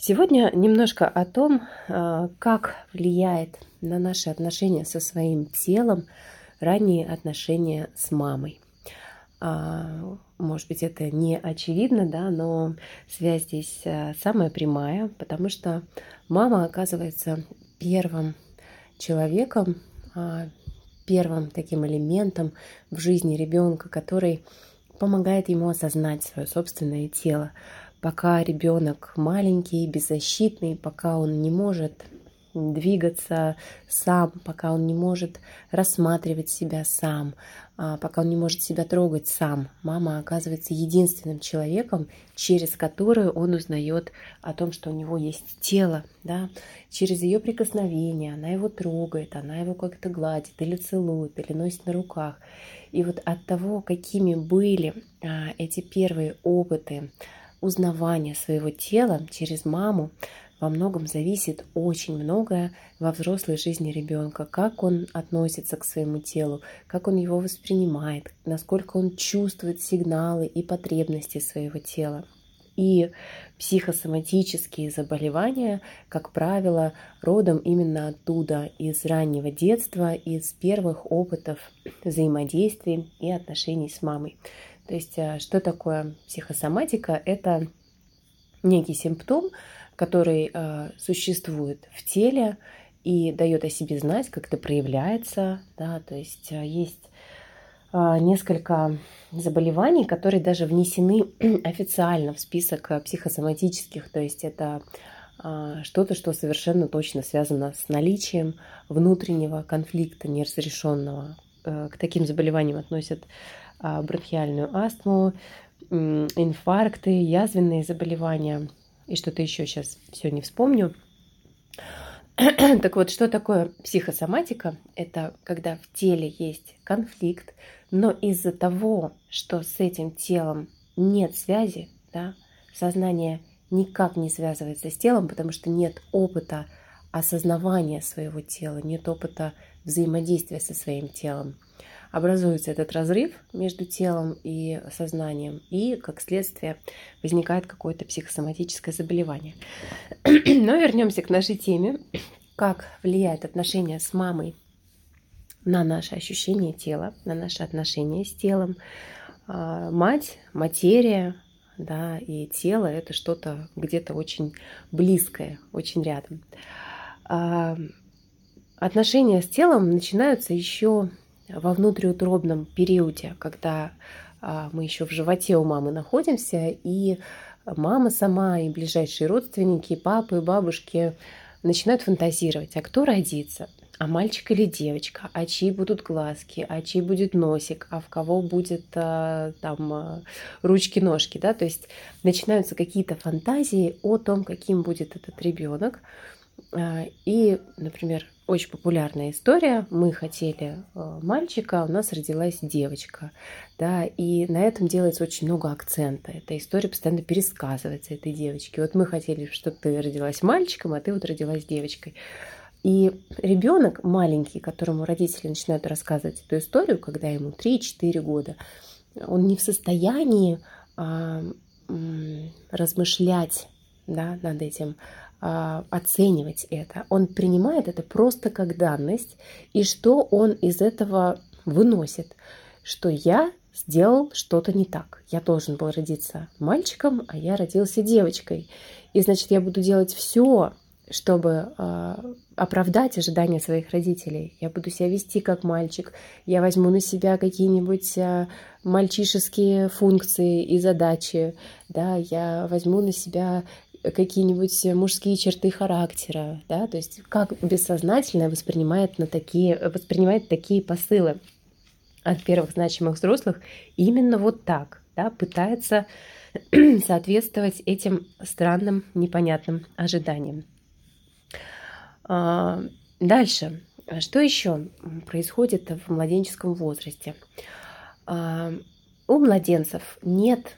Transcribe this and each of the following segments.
Сегодня немножко о том, а, как влияет на наши отношения со своим телом ранние отношения с мамой. А, может быть, это не очевидно, да, но связь здесь а, самая прямая, потому что мама оказывается первым человеком, первым таким элементом в жизни ребенка, который помогает ему осознать свое собственное тело, пока ребенок маленький, беззащитный, пока он не может двигаться сам, пока он не может рассматривать себя сам, а, пока он не может себя трогать сам. Мама оказывается единственным человеком, через которую он узнает о том, что у него есть тело, да, через ее прикосновение, она его трогает, она его как-то гладит или целует, или носит на руках. И вот от того, какими были а, эти первые опыты, узнавания своего тела через маму во многом зависит очень многое во взрослой жизни ребенка, как он относится к своему телу, как он его воспринимает, насколько он чувствует сигналы и потребности своего тела. И психосоматические заболевания, как правило, родом именно оттуда, из раннего детства, из первых опытов взаимодействия и отношений с мамой. То есть э, что такое психосоматика? Это некий симптом, который э, существует в теле и дает о себе знать, как это проявляется. Да? То есть э, есть несколько заболеваний, которые даже внесены официально в список психосоматических. То есть это что-то, что совершенно точно связано с наличием внутреннего конфликта неразрешенного. К таким заболеваниям относят а, бронхиальную астму, инфаркты, язвенные заболевания и что-то еще сейчас все не вспомню. Так вот, что такое психосоматика? Это когда в теле есть конфликт, но из-за того, что с этим телом нет связи, да, сознание никак не связывается с телом, потому что нет опыта осознавания своего тела, нет опыта взаимодействия со своим телом образуется этот разрыв между телом и сознанием, и, как следствие, возникает какое-то психосоматическое заболевание. Но вернемся к нашей теме. Как влияет отношение с мамой на наше ощущение тела, на наши отношения с телом. А, мать, материя, да, и тело – это что-то где-то очень близкое, очень рядом. Отношения с телом начинаются еще во внутриутробном периоде, когда а, мы еще в животе у мамы находимся, и мама сама, и ближайшие родственники, и папы, и бабушки начинают фантазировать, а кто родится, а мальчик или девочка, а чьи будут глазки, а чей будет носик, а в кого будет а, там а, ручки-ножки, да, то есть начинаются какие-то фантазии о том, каким будет этот ребенок. И, например, очень популярная история. Мы хотели э, мальчика, а у нас родилась девочка. Да, и на этом делается очень много акцента. Эта история постоянно пересказывается этой девочке. Вот мы хотели, чтобы ты родилась мальчиком, а ты вот родилась девочкой. И ребенок маленький, которому родители начинают рассказывать эту историю, когда ему 3-4 года, он не в состоянии а, размышлять да, над этим, а, оценивать это. Он принимает это просто как данность, и что он из этого выносит, что я сделал что-то не так. Я должен был родиться мальчиком, а я родился девочкой. И значит, я буду делать все, чтобы э, оправдать ожидания своих родителей. Я буду себя вести как мальчик. Я возьму на себя какие-нибудь э, мальчишеские функции и задачи. Да, я возьму на себя какие-нибудь мужские черты характера, да, то есть как бессознательно воспринимает, на такие, воспринимает такие посылы от первых значимых взрослых именно вот так, да, пытается соответствовать этим странным, непонятным ожиданиям. А, дальше. Что еще происходит в младенческом возрасте? А, у младенцев нет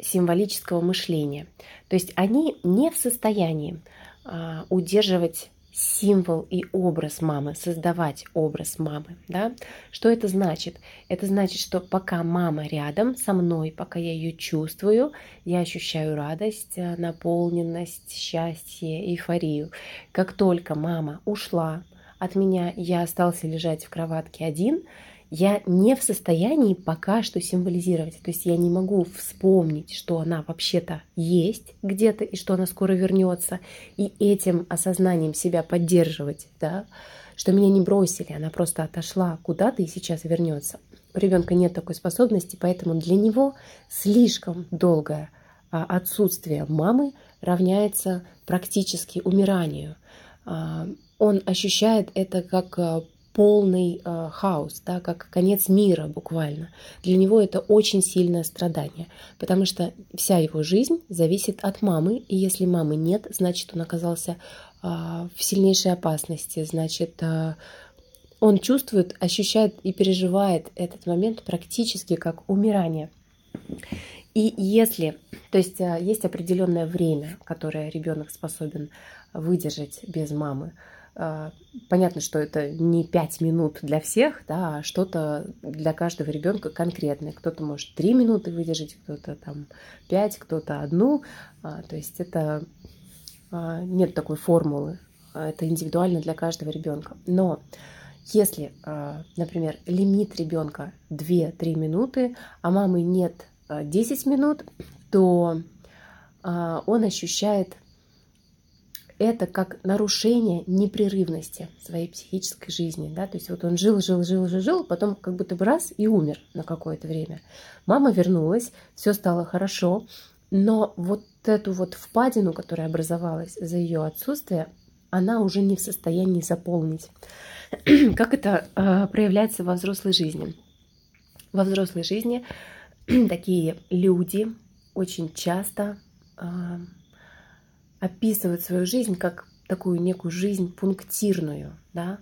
символического мышления. То есть они не в состоянии а, удерживать символ и образ мамы, создавать образ мамы. Да? Что это значит? Это значит, что пока мама рядом со мной, пока я ее чувствую, я ощущаю радость, э, наполненность, счастье, эйфорию. Как только мама ушла от меня, я остался лежать в кроватке один – я не в состоянии пока что символизировать. То есть я не могу вспомнить, что она вообще-то есть где-то и что она скоро вернется. И этим осознанием себя поддерживать, да, что меня не бросили, она просто отошла куда-то и сейчас вернется. У ребенка нет такой способности, поэтому для него слишком долгое а, отсутствие мамы равняется практически умиранию. А, он ощущает это как а, полный э, хаос, да, как конец мира буквально. Для него это очень сильное страдание, потому что вся его жизнь зависит от мамы, и если мамы нет, значит он оказался э, в сильнейшей опасности, значит э, он чувствует, ощущает и переживает этот момент практически как умирание. И если, то есть есть определенное время, которое ребенок способен выдержать без мамы, а, понятно, что это не пять минут для всех, да, а что-то для каждого ребенка конкретное. Кто-то может три минуты выдержать, кто-то там пять, кто-то одну. А, то есть это нет такой формулы. Это индивидуально для каждого ребенка. Но если, например, лимит ребенка 2-3 минуты, а мамы нет 10 минут, то он ощущает это как нарушение непрерывности своей психической жизни. Да? То есть вот он жил, жил, жил, жил, жил, потом как будто бы раз и умер на какое-то время. Мама вернулась, все стало хорошо, но вот эту вот впадину, которая образовалась за ее отсутствие, она уже не в состоянии заполнить. как это э, проявляется во взрослой жизни? Во взрослой жизни такие люди очень часто э, описывают свою жизнь как такую некую жизнь пунктирную, да,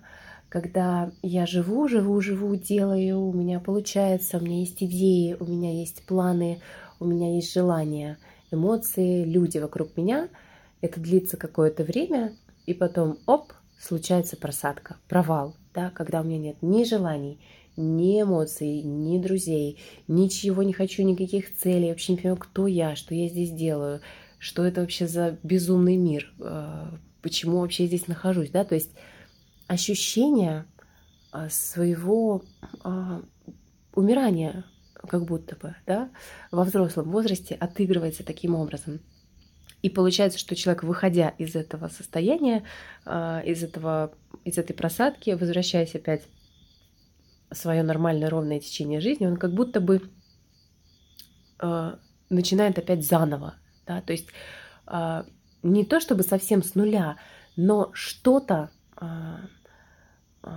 когда я живу, живу, живу, делаю, у меня получается, у меня есть идеи, у меня есть планы, у меня есть желания, эмоции, люди вокруг меня. Это длится какое-то время, и потом, оп, случается просадка, провал, да, когда у меня нет ни желаний, ни эмоций, ни друзей, ничего не хочу, никаких целей, вообще не понимаю, кто я, что я здесь делаю, что это вообще за безумный мир, э, почему вообще здесь нахожусь, да, то есть ощущение э, своего а, умирания, как будто бы, да, во взрослом возрасте отыгрывается таким образом. И получается, что человек, выходя из этого состояния, э, из, этого, из этой просадки, возвращаясь опять в свое нормальное ровное течение жизни, он как будто бы начинает опять заново да, то есть э, не то чтобы совсем с нуля, но что-то э, э,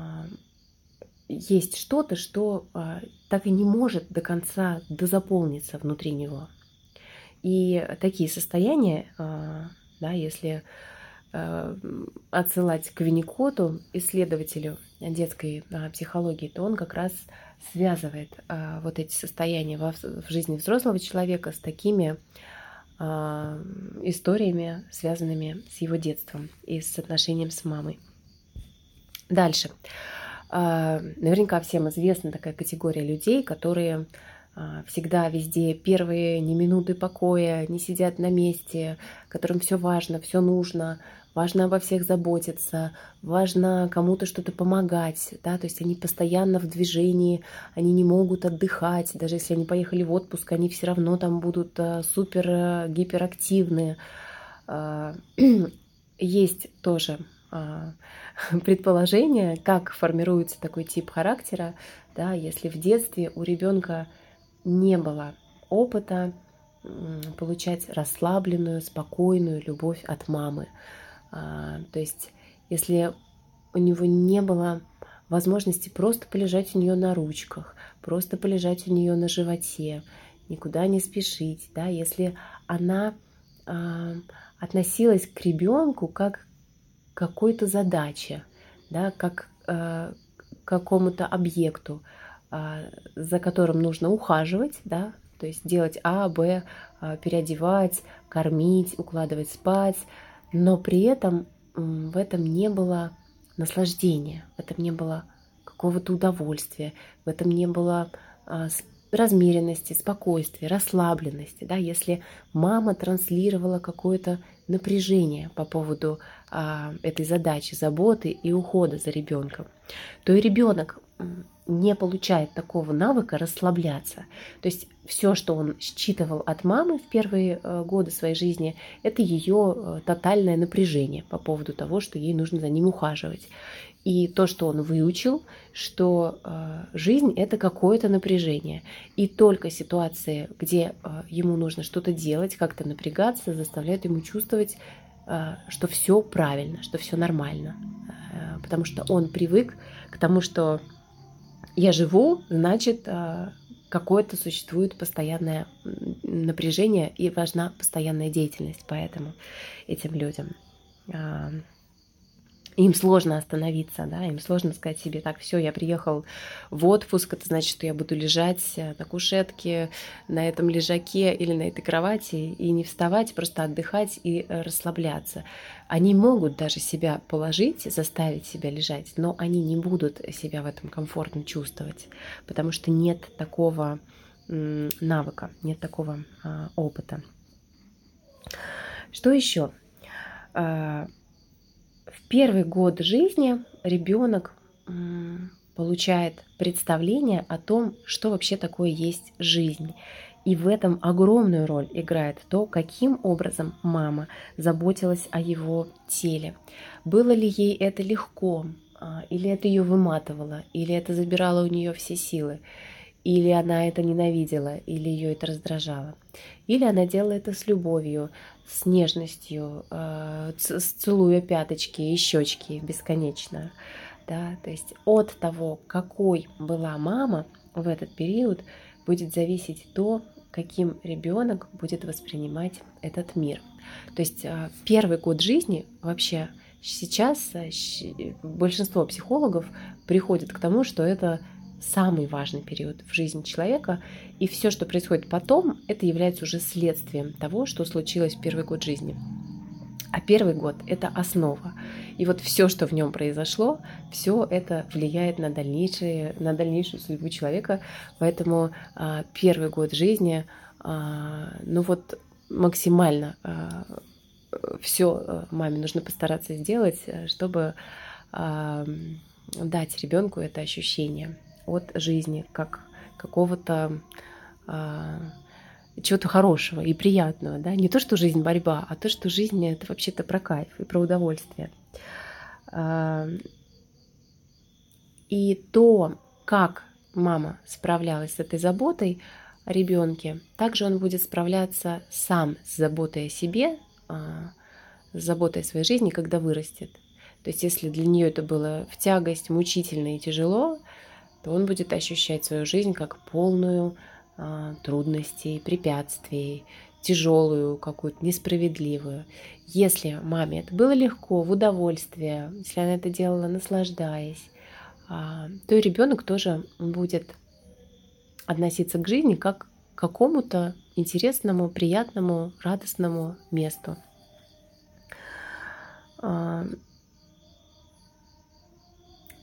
есть что-то, что так и не может до конца дозаполниться внутри него. И такие состояния, да, если отсылать к Винникоту, исследователю детской психологии, то он как раз связывает вот эти состояния в, жизни взрослого человека с такими а, историями, связанными с его детством и с отношением с мамой. Дальше. А, наверняка всем известна такая категория людей, которые а, всегда везде первые ни минуты покоя, не сидят на месте, которым все важно, все нужно, важно обо всех заботиться, важно кому-то что-то помогать, да, то есть они постоянно в движении, они не могут отдыхать, даже если они поехали в отпуск, они все равно там будут э, супер э, гиперактивные. А, есть тоже а, предположение, как формируется такой тип характера, да, если в детстве у ребенка не было опыта получать расслабленную, спокойную любовь от мамы. А, то есть, если у него не было возможности просто полежать у нее на ручках, просто полежать у нее на животе, никуда не спешить, да, если она э, относилась к ребенку как к какой-то задаче, да, как э, к какому-то объекту, за которым нужно ухаживать, да, то есть делать А, Б, э, переодевать, кормить, укладывать спать, но при этом в этом не было наслаждения, в этом не было какого-то удовольствия, в этом не было а, размеренности, спокойствия, расслабленности. Да? Если мама транслировала какое-то напряжение по поводу а, этой задачи, заботы и ухода за ребенком, то и ребенок не получает такого навыка расслабляться. То есть все, что он считывал от мамы в первые э, годы своей жизни, это ее э, тотальное напряжение по поводу того, что ей нужно за ним ухаживать. И то, что он выучил, что э, жизнь это какое-то напряжение. И только ситуации, где ему нужно что-то делать, как-то напрягаться, заставляют ему чувствовать, что все правильно, что все нормально. Потому что он привык к тому, что я живу, значит, э, какое-то существует постоянное напряжение и важна постоянная деятельность, поэтому этим людям им сложно остановиться, да, им сложно сказать себе, так, все, я приехал в отпуск, это значит, что я буду лежать э, на кушетке, на этом лежаке или на этой кровати и не вставать, просто отдыхать и э, расслабляться. Они могут даже себя положить, заставить себя лежать, но они не будут себя в этом комфортно чувствовать, потому что нет такого навыка, нет такого а, опыта. Что еще? Первый год жизни ребенок получает представление о том, что вообще такое есть жизнь. И в этом огромную роль играет то, каким образом мама заботилась о его теле. Было ли ей это легко, а, или это ее выматывало, или это забирало у нее все силы, или она это ненавидела, или ее это раздражало. Или она делала это с любовью, с нежностью, э, целуя пяточки и щечки бесконечно. Да? То есть от того, какой была мама в этот период, будет зависеть то, каким ребенок будет воспринимать этот мир. То есть э, первый год жизни вообще сейчас э, большинство психологов приходит к тому, что это самый важный период в жизни человека, и все, что происходит потом, это является уже следствием того, что случилось в первый год жизни. А первый год – это основа. И вот все, что в нем произошло, все это влияет на, дальнейшие, на дальнейшую судьбу человека. Поэтому а, первый год жизни, а, ну вот максимально а, все маме нужно постараться сделать, чтобы а, дать ребенку это ощущение от жизни, как какого-то а, чего-то хорошего и приятного, да, не то, что жизнь борьба, а то, что жизнь это вообще-то про кайф и про удовольствие. А, и то, как мама справлялась с этой заботой о ребенке, также он будет справляться сам с заботой о себе, а, с заботой о своей жизни, когда вырастет. То есть, если для нее это было в тягость, мучительно и тяжело, то он будет ощущать свою жизнь как полную а, трудностей, препятствий, тяжелую, какую-то несправедливую. Если маме это было легко, в удовольствие, если она это делала, наслаждаясь, а, то и ребенок тоже будет относиться к жизни как к какому-то интересному, приятному, радостному месту.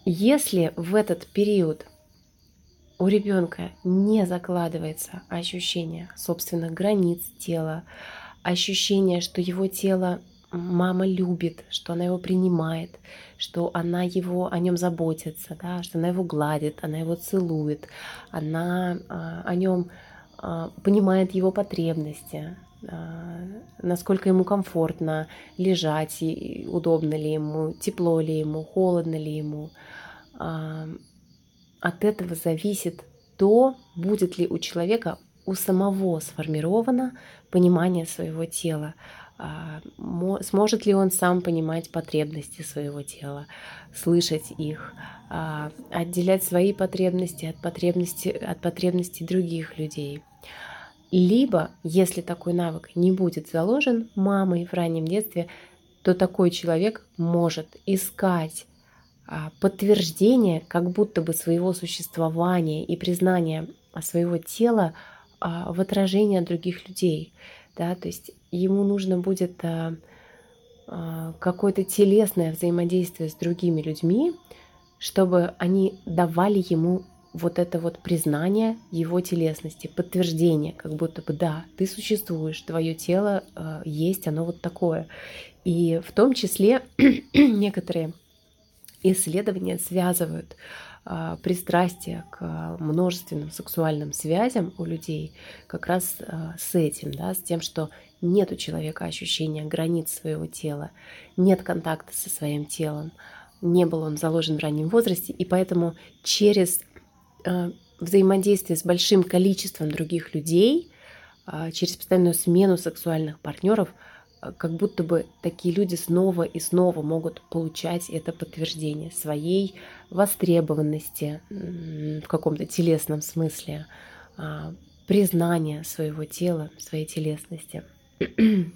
Если в этот период у ребенка не закладывается ощущение собственных границ тела, ощущение, что его тело мама любит, что она его принимает, что она его о нем заботится, да, что она его гладит, она его целует, она а, о нем а, понимает его потребности, а, насколько ему комфортно лежать, и удобно ли ему, тепло ли ему, холодно ли ему от этого зависит то, будет ли у человека у самого сформировано понимание своего тела, а, сможет ли он сам понимать потребности своего тела, слышать их, а, отделять свои потребности от потребностей, от потребностей других людей. Либо, если такой навык не будет заложен мамой в раннем детстве, то такой человек может искать подтверждение как будто бы своего существования и признание своего тела а, в отражении других людей. Да? То есть ему нужно будет а, а, какое-то телесное взаимодействие с другими людьми, чтобы они давали ему вот это вот признание его телесности, подтверждение, как будто бы да, ты существуешь, твое тело э, есть, оно вот такое. И в том числе некоторые исследования связывают э, пристрастие к множественным сексуальным связям у людей как раз э, с этим, да, с тем, что нет у человека ощущения границ своего тела, нет контакта со своим телом, не был он заложен в раннем возрасте, и поэтому через э, взаимодействие с большим количеством других людей, через постоянную смену сексуальных партнеров, как будто бы такие люди снова и снова могут получать это подтверждение своей востребованности в каком-то телесном смысле, признания своего тела, своей телесности.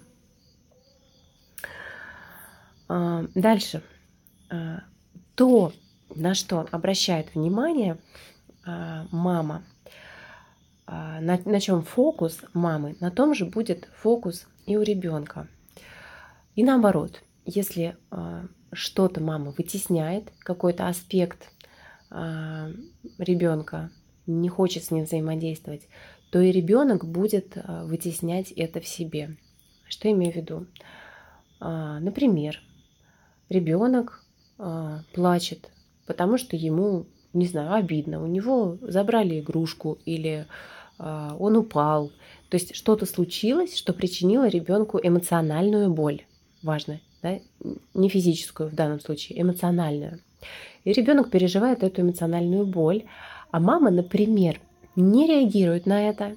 Дальше. А, то, на что обращает внимание а, мама, а, на, на чем фокус мамы, на том же будет фокус и у ребенка. И наоборот, если что-то мама вытесняет, какой-то аспект ребенка не хочет с ним взаимодействовать, то и ребенок будет вытеснять это в себе. Что я имею в виду? Например, ребенок а, плачет, потому что ему, не знаю, обидно. У него забрали игрушку или а, он упал. То есть что-то случилось, что причинило ребенку эмоциональную боль. Важно, да? не физическую в данном случае, эмоциональную. И ребенок переживает эту эмоциональную боль, а мама, например, не реагирует на это,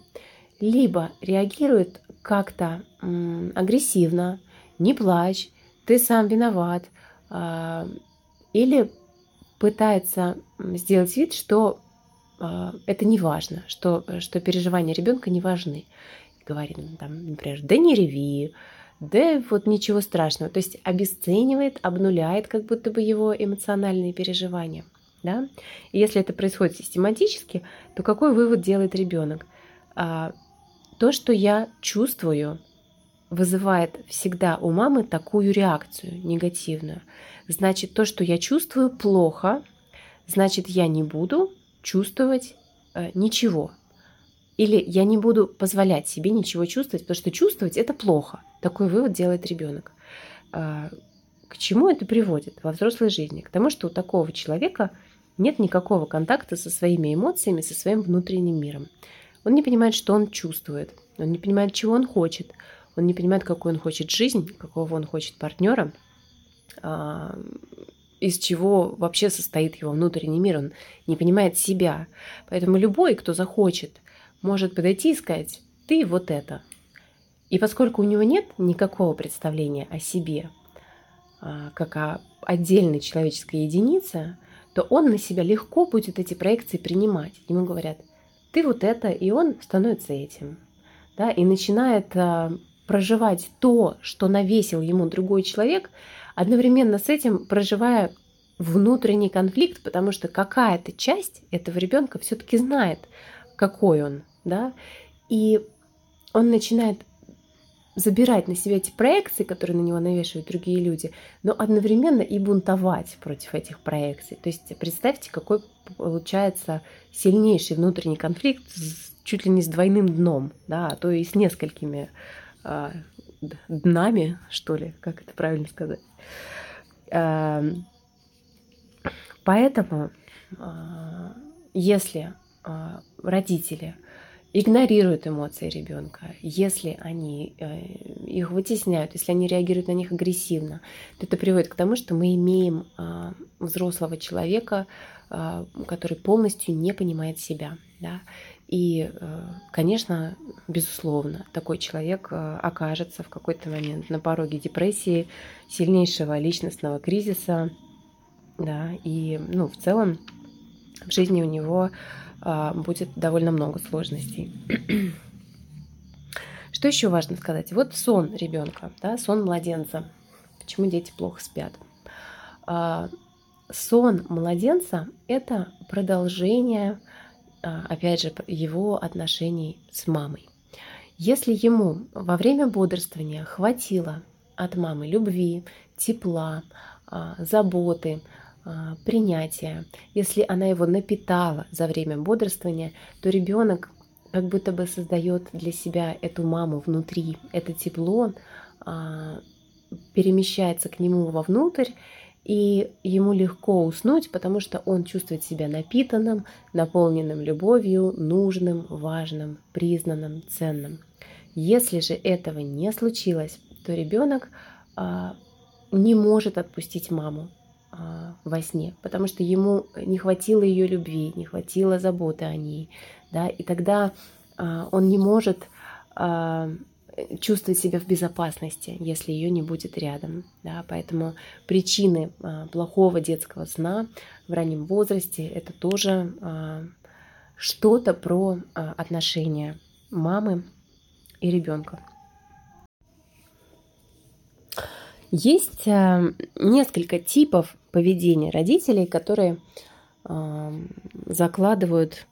либо реагирует как-то агрессивно, не плачь, ты сам виноват, а, или пытается сделать вид, что это не важно, что, что переживания ребенка не важны. Говорит, ну, там, например, да не реви, да вот ничего страшного. То есть обесценивает, обнуляет как будто бы его эмоциональные переживания. Да? И если это происходит систематически, то какой вывод делает ребенок? А, то, что я чувствую, вызывает всегда у мамы такую реакцию негативную. Значит, то, что я чувствую, плохо, значит, я не буду чувствовать э, ничего. Или я не буду позволять себе ничего чувствовать, потому что чувствовать это плохо. Такой вывод делает ребенок. Э, к чему это приводит во взрослой жизни? К тому, что у такого человека нет никакого контакта со своими эмоциями, со своим внутренним миром. Он не понимает, что он чувствует, он не понимает, чего он хочет, он не понимает, какую он хочет жизнь, какого он хочет партнера, а, из чего вообще состоит его внутренний мир. Он не понимает себя. Поэтому любой, кто захочет, может подойти и сказать, ты вот это. И поскольку у него нет никакого представления о себе, а, как о отдельной человеческой единице, то он на себя легко будет эти проекции принимать. Ему говорят, ты вот это, и он становится этим. Да, и начинает а, проживать то, что навесил ему другой человек, одновременно с этим проживая внутренний конфликт, потому что какая-то часть этого ребенка все-таки знает, какой он, да, и он начинает забирать на себя эти проекции, которые на него навешивают другие люди, но одновременно и бунтовать против этих проекций. То есть представьте, какой получается сильнейший внутренний конфликт с, чуть ли не с двойным дном, да, а то и с несколькими а, днами, что ли, как это правильно сказать. Эм, поэтому, а, если а, родители игнорируют эмоции ребенка, если они э, их вытесняют, если они реагируют на них агрессивно, то это приводит к тому, что мы имеем взрослого человека, который полностью не понимает себя. Да? И, э, конечно, безусловно, такой человек э, окажется в какой-то момент на пороге депрессии, сильнейшего личностного кризиса, да, и, ну, в целом в жизни у него а, будет довольно много сложностей. Что еще важно сказать? Вот сон ребенка, да, сон младенца. Почему дети плохо спят? А, сон младенца – это продолжение опять же, его отношений с мамой. Если ему во время бодрствования хватило от мамы любви, тепла, а, заботы, а, принятия, если она его напитала за время бодрствования, то ребенок как будто бы создает для себя эту маму внутри, это тепло а, перемещается к нему вовнутрь, и ему легко уснуть, потому что он чувствует себя напитанным, наполненным любовью, нужным, важным, признанным, ценным. Если же этого не случилось, то ребенок а, не может отпустить маму а, во сне, потому что ему не хватило ее любви, не хватило заботы о ней, да, и тогда а, он не может а, чувствовать себя в безопасности, если ее не будет рядом. Да? Поэтому причины а, плохого детского сна в раннем возрасте это тоже а, что-то про а, отношения мамы и ребенка. Есть несколько типов поведения родителей, которые закладывают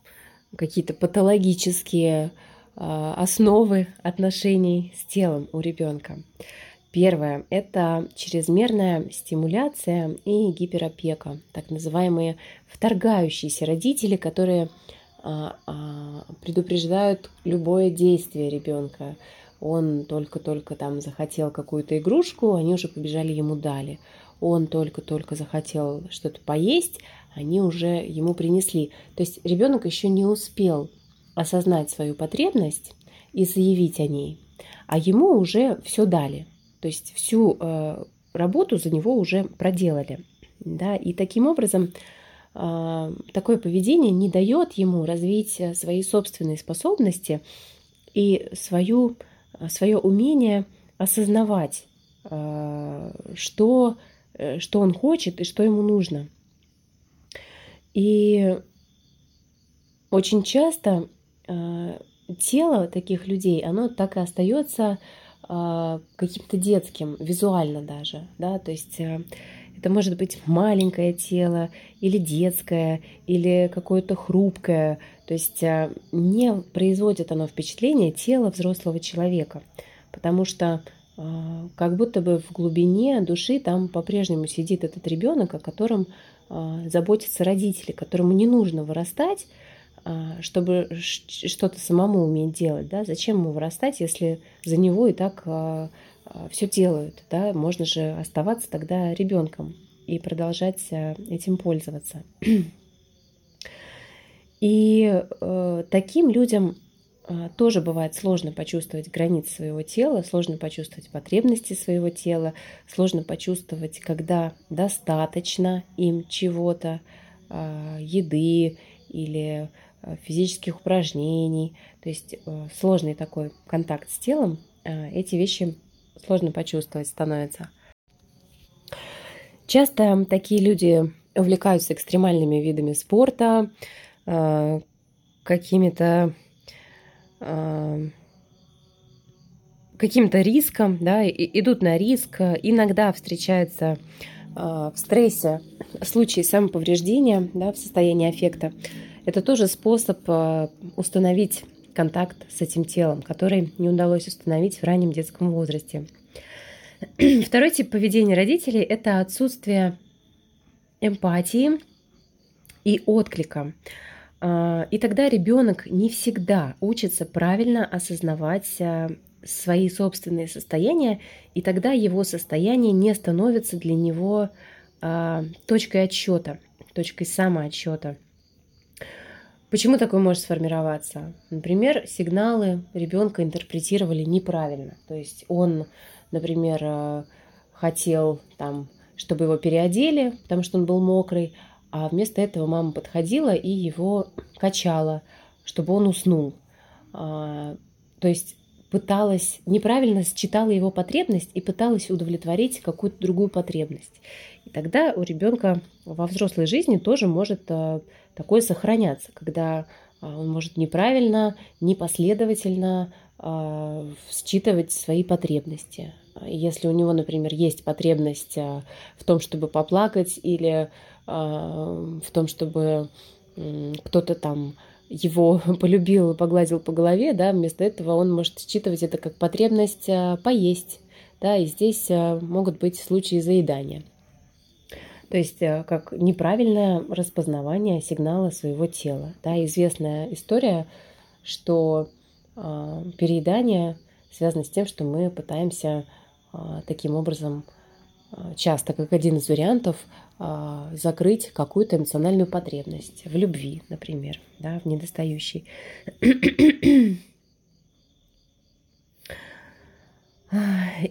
какие-то патологические основы отношений с телом у ребенка. Первое – это чрезмерная стимуляция и гиперопека, так называемые вторгающиеся родители, которые предупреждают любое действие ребенка, он только-только там захотел какую-то игрушку, они уже побежали ему дали. Он только-только захотел что-то поесть, они уже ему принесли. То есть ребенок еще не успел осознать свою потребность и заявить о ней, а ему уже все дали. То есть всю э, работу за него уже проделали. Да? И таким образом э, такое поведение не дает ему развить свои собственные способности и свою свое умение осознавать, э, что, э, что он хочет и что ему нужно. И очень часто тело таких людей, оно так и остается каким-то детским, визуально даже, да, то есть это может быть маленькое тело или детское, или какое-то хрупкое. То есть не производит оно впечатление тела взрослого человека, потому что как будто бы в глубине души там по-прежнему сидит этот ребенок, о котором заботятся родители, которому не нужно вырастать, чтобы что-то самому уметь делать. Да? Зачем ему вырастать, если за него и так а, все делают, да, можно же оставаться тогда ребенком и продолжать а, этим пользоваться. И э, таким людям э, тоже бывает сложно почувствовать границы своего тела, сложно почувствовать потребности своего тела, сложно почувствовать, когда достаточно им чего-то, э, еды или физических упражнений. То есть э, сложный такой контакт с телом, э, эти вещи сложно почувствовать становится. Часто такие люди увлекаются экстремальными видами спорта, э, какими-то э, каким-то риском, да, идут на риск, иногда встречаются э, в стрессе случаи самоповреждения, да, в состоянии аффекта. Это тоже способ установить контакт с этим телом, который не удалось установить в раннем детском возрасте. Второй тип поведения родителей – это отсутствие эмпатии и отклика. А, и тогда ребенок не всегда учится правильно осознавать свои собственные состояния, и тогда его состояние не становится для него а, точкой отсчета, точкой самоотсчета. Почему такое может сформироваться? Например, сигналы ребенка интерпретировали неправильно. То есть он, например, э, хотел там, чтобы его переодели, потому что он был мокрый, а вместо этого мама подходила и его качала, чтобы он уснул. А, то есть пыталась, неправильно считала его потребность и пыталась удовлетворить какую-то другую потребность. И тогда у ребенка во взрослой жизни тоже может э, такое сохраняться, когда а, он может неправильно, непоследовательно а, считывать свои потребности. Если у него, например, есть потребность а, в том, чтобы поплакать, или в том, чтобы кто-то там его полюбил погладил по голове, да, вместо этого он может считывать это как потребность поесть, да, и здесь могут быть случаи заедания. То есть как неправильное распознавание сигнала своего тела. Да, известная история, что переедание связано с тем, что мы пытаемся таким образом часто как один из вариантов а, закрыть какую-то эмоциональную потребность в любви, например, да, в недостающей.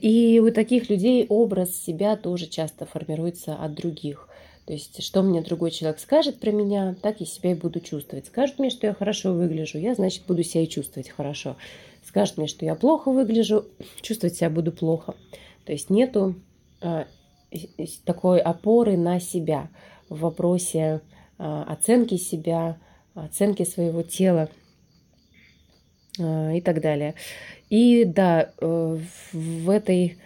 И у таких людей образ себя тоже часто формируется от других. То есть, что мне другой человек скажет про меня, так я себя и буду чувствовать. Скажет мне, что я хорошо выгляжу, я, значит, буду себя и чувствовать хорошо. Скажет мне, что я плохо выгляжу, чувствовать себя буду плохо. То есть нету такой опоры на себя в вопросе а, оценки себя, оценки своего тела а, и так далее. И да, э, в этой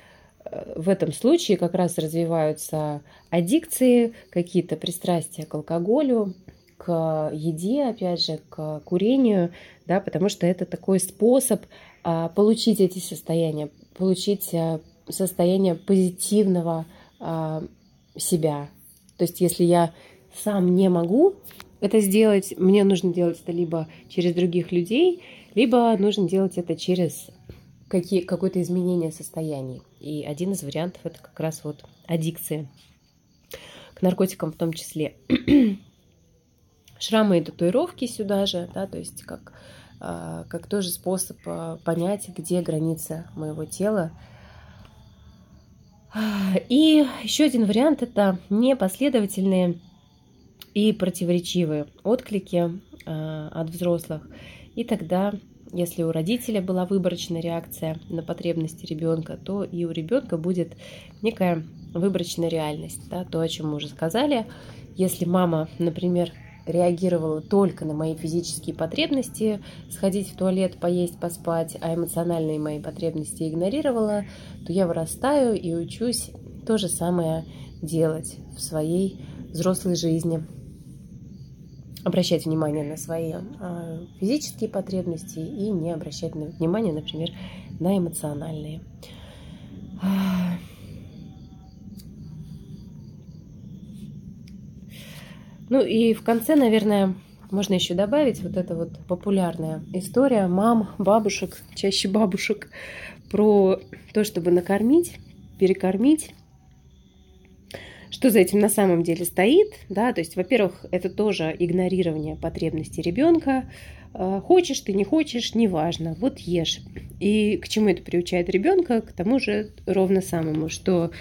э, в этом случае как раз развиваются аддикции, какие-то пристрастия к алкоголю, к еде, опять же, к курению, да, потому что это такой способ получить эти состояния, получить состояние позитивного а, себя. То есть, если я сам не могу это сделать, мне нужно делать это либо через других людей, либо нужно делать это через какие, какое-то изменение состояний. И один из вариантов это как раз вот аддикция к наркотикам в том числе. Шрамы и татуировки сюда же, да, то есть как, а, как тоже способ а, понять, где граница моего тела, и еще один вариант – это непоследовательные и противоречивые отклики а, от взрослых. И тогда, если у родителя была выборочная реакция на потребности ребенка, то и у ребенка будет некая выборочная реальность, да, то, о чем мы уже сказали. Если мама, например, реагировала только на мои физические потребности, сходить в туалет, поесть, поспать, а эмоциональные мои потребности игнорировала, то я вырастаю и учусь то же самое делать в своей взрослой жизни. Обращать внимание на свои а, физические потребности и не обращать внимания, например, на эмоциональные. Ну и в конце, наверное, можно еще добавить вот эта вот популярная история мам, бабушек, чаще бабушек, про то, чтобы накормить, перекормить. Что за этим на самом деле стоит? Да, то есть, во-первых, это тоже игнорирование потребностей ребенка. А, хочешь ты, не хочешь, неважно, вот ешь. И к чему это приучает ребенка? К тому же ровно самому, что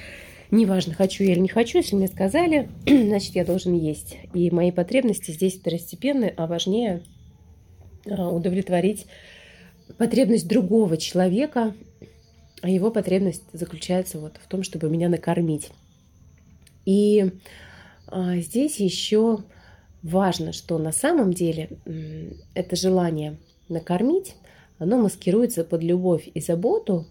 неважно, хочу я или не хочу, если мне сказали, значит, я должен есть. И мои потребности здесь второстепенны, а важнее а, удовлетворить потребность другого человека, а его потребность заключается вот в том, чтобы меня накормить. И а, здесь еще важно, что на самом деле это желание накормить, оно маскируется под любовь и заботу,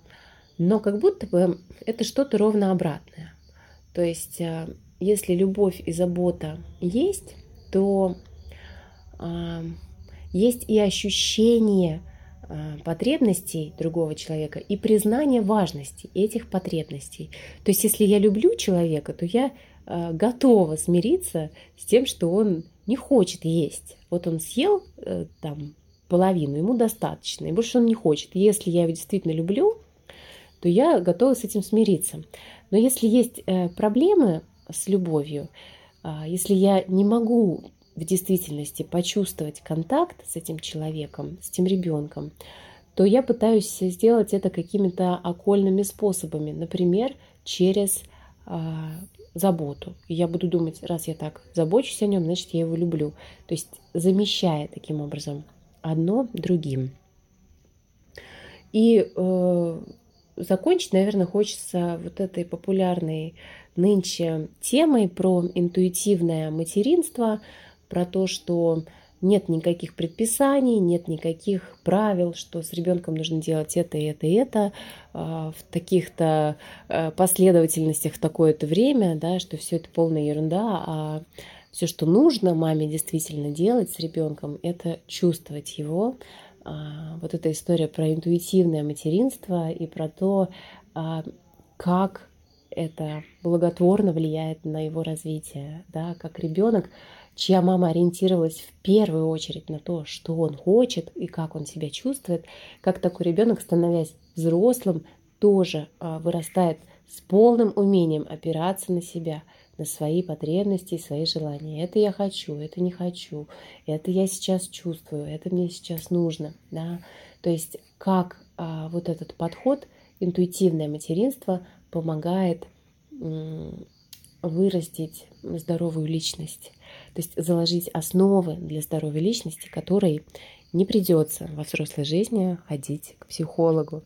но как будто бы это что-то ровно обратное. То есть, э, если любовь и забота есть, то э, есть и ощущение э, потребностей другого человека и признание важности этих потребностей. То есть, если я люблю человека, то я готова смириться с тем, что он не хочет есть. Вот он съел там половину, ему достаточно, и больше он не хочет. Если я его действительно люблю, то я готова с этим смириться. Но если есть э, проблемы с любовью, а, если я не могу в действительности почувствовать контакт с этим человеком, с тем ребенком, то я пытаюсь сделать это какими-то окольными способами, например, через а, заботу. И я буду думать, раз я так забочусь о нем, значит, я его люблю. То есть замещая таким образом одно другим. И э, закончить, наверное, хочется вот этой популярной нынче темой про интуитивное материнство, про то, что нет никаких предписаний, нет никаких правил, что с ребенком нужно делать это, это это а, в таких-то а, последовательностях в такое-то время, да, что все это полная ерунда, а все, что нужно маме действительно делать с ребенком, это чувствовать его, вот эта история про интуитивное материнство и про то, а, как это благотворно влияет на его развитие, да, как ребенок, чья мама ориентировалась в первую очередь на то, что он хочет и как он себя чувствует, как такой ребенок, становясь взрослым, тоже а, вырастает с полным умением опираться на себя, на свои потребности и свои желания. Это я хочу, это не хочу, это я сейчас чувствую, это мне сейчас нужно. Да? То есть как а, вот этот подход, интуитивное материнство, помогает вырастить здоровую личность, то есть заложить основы для здоровой личности, которой не придется во взрослой жизни ходить к психологу.